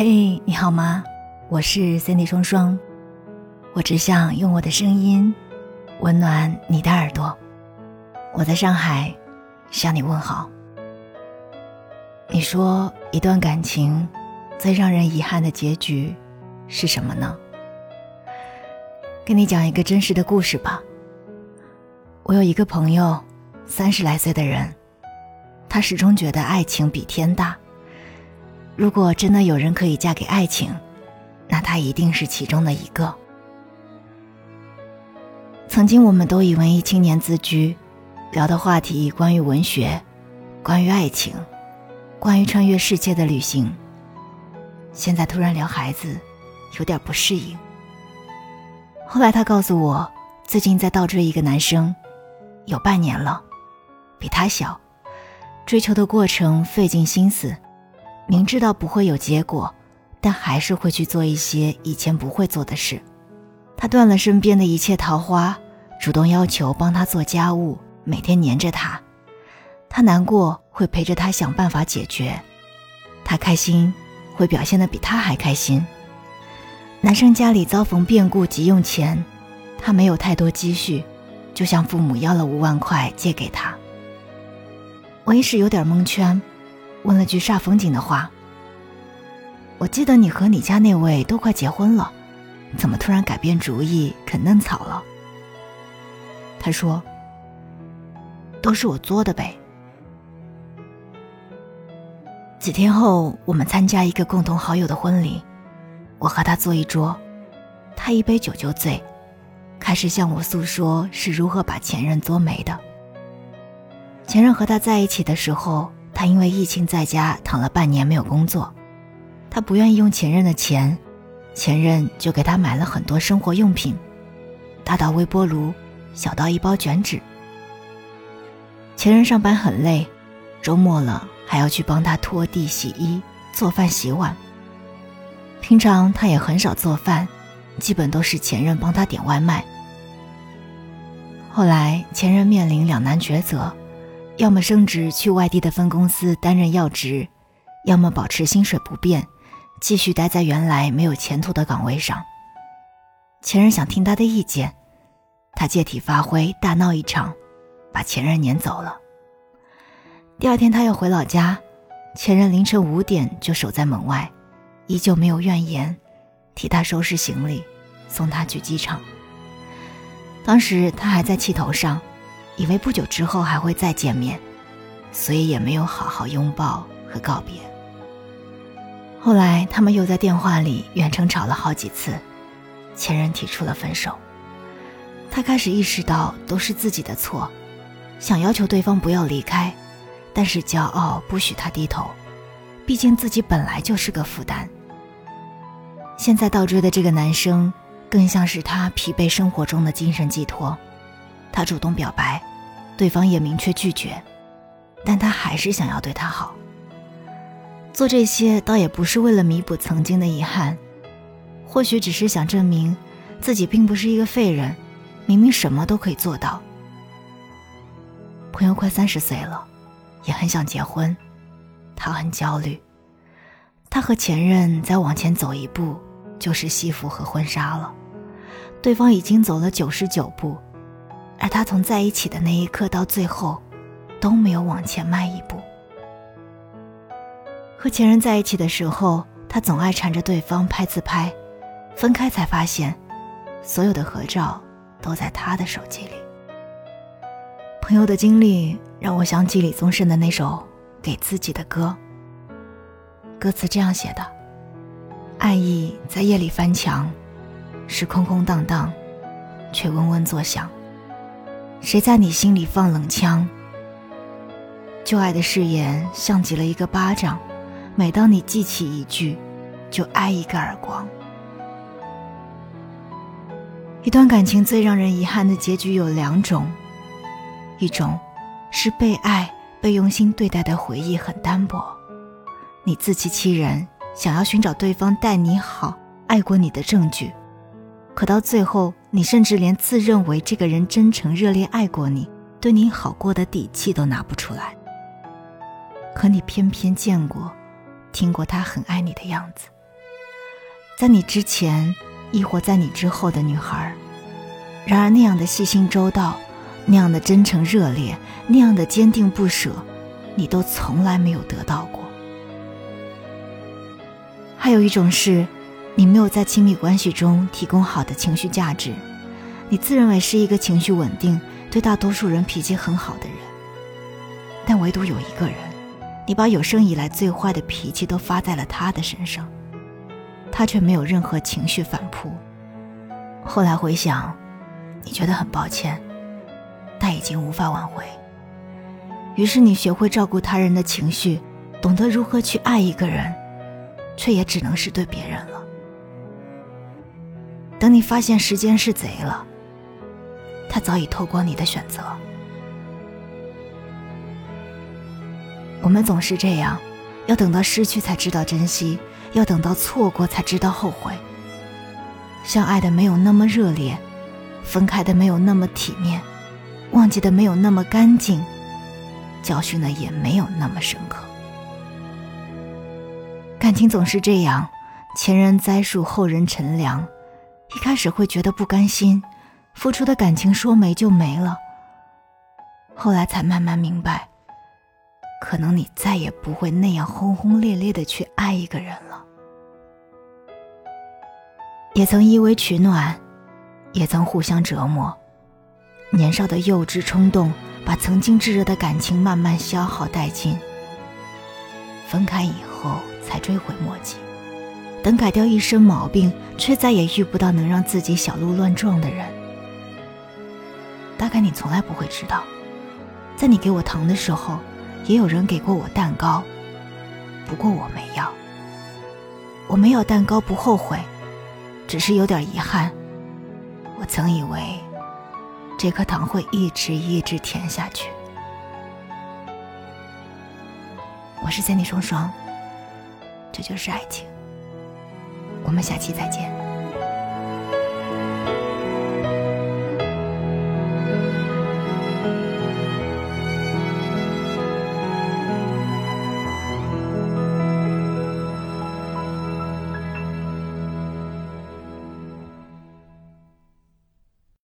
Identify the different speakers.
Speaker 1: 嘿，你好吗？我是 Cindy 双双，我只想用我的声音温暖你的耳朵。我在上海向你问好。你说一段感情最让人遗憾的结局是什么呢？跟你讲一个真实的故事吧。我有一个朋友，三十来岁的人，他始终觉得爱情比天大。如果真的有人可以嫁给爱情，那他一定是其中的一个。曾经我们都以文艺青年自居，聊的话题关于文学，关于爱情，关于穿越世界的旅行。现在突然聊孩子，有点不适应。后来他告诉我，最近在倒追一个男生，有半年了，比他小，追求的过程费尽心思，明知道不会有结果。但还是会去做一些以前不会做的事。他断了身边的一切桃花，主动要求帮他做家务，每天黏着他。他难过会陪着他想办法解决，他开心会表现的比他还开心。男生家里遭逢变故急用钱，他没有太多积蓄，就向父母要了五万块借给他。我一时有点蒙圈，问了句煞风景的话。我记得你和你家那位都快结婚了，怎么突然改变主意啃嫩草了？他说：“都是我作的呗。”几天后，我们参加一个共同好友的婚礼，我和他坐一桌，他一杯酒就醉，开始向我诉说是如何把前任作没的。前任和他在一起的时候，他因为疫情在家躺了半年没有工作。他不愿意用前任的钱，前任就给他买了很多生活用品，大到微波炉，小到一包卷纸。前任上班很累，周末了还要去帮他拖地、洗衣、做饭、洗碗。平常他也很少做饭，基本都是前任帮他点外卖。后来前任面临两难抉择，要么升职去外地的分公司担任要职，要么保持薪水不变。继续待在原来没有前途的岗位上。前任想听他的意见，他借题发挥，大闹一场，把前任撵走了。第二天他要回老家，前任凌晨五点就守在门外，依旧没有怨言，替他收拾行李，送他去机场。当时他还在气头上，以为不久之后还会再见面，所以也没有好好拥抱和告别。后来，他们又在电话里远程吵了好几次，前任提出了分手。他开始意识到都是自己的错，想要求对方不要离开，但是骄傲不许他低头，毕竟自己本来就是个负担。现在倒追的这个男生，更像是他疲惫生活中的精神寄托。他主动表白，对方也明确拒绝，但他还是想要对他好。做这些倒也不是为了弥补曾经的遗憾，或许只是想证明自己并不是一个废人，明明什么都可以做到。朋友快三十岁了，也很想结婚，他很焦虑。他和前任再往前走一步，就是西服和婚纱了，对方已经走了九十九步，而他从在一起的那一刻到最后，都没有往前迈一步。和前任在一起的时候，他总爱缠着对方拍自拍，分开才发现，所有的合照都在他的手机里。朋友的经历让我想起李宗盛的那首《给自己的歌》，歌词这样写的：“爱意在夜里翻墙，是空空荡荡，却嗡嗡作响。谁在你心里放冷枪？旧爱的誓言像极了一个巴掌。”每当你记起一句，就挨一个耳光。一段感情最让人遗憾的结局有两种：一种是被爱、被用心对待的回忆很单薄，你自欺欺人，想要寻找对方待你好、爱过你的证据，可到最后，你甚至连自认为这个人真诚热烈爱过你、对你好过的底气都拿不出来。可你偏偏见过。听过他很爱你的样子，在你之前，亦或在你之后的女孩。然而，那样的细心周到，那样的真诚热烈，那样的坚定不舍，你都从来没有得到过。还有一种是，你没有在亲密关系中提供好的情绪价值，你自认为是一个情绪稳定、对大多数人脾气很好的人，但唯独有一个人，你把有生以来最坏的脾气都发在了他的身上，他却没有任何情绪反扑。后来回想，你觉得很抱歉，但已经无法挽回。于是你学会照顾他人的情绪，懂得如何去爱一个人。却也只能是对别人了。等你发现时间是贼了，他早已透光你的选择。我们总是这样，要等到失去才知道珍惜，要等到错过才知道后悔。相爱的没有那么热烈，分开的没有那么体面，忘记的没有那么干净，教训的也没有那么深刻。感情总是这样，前人栽树，后人乘凉。一开始会觉得不甘心，付出的感情说没就没了。后来才慢慢明白，可能你再也不会那样轰轰烈烈的去爱一个人了。也曾依偎取暖，也曾互相折磨。年少的幼稚冲动，把曾经炙热的感情慢慢消耗殆尽。分开以后。才追悔莫及，等改掉一身毛病，却再也遇不到能让自己小鹿乱撞的人。大概你从来不会知道，在你给我糖的时候，也有人给过我蛋糕，不过我没要。我没有蛋糕不后悔，只是有点遗憾。我曾以为这颗糖会一直一直甜下去。我是三 y 双双。这就是爱情。我们下期再见。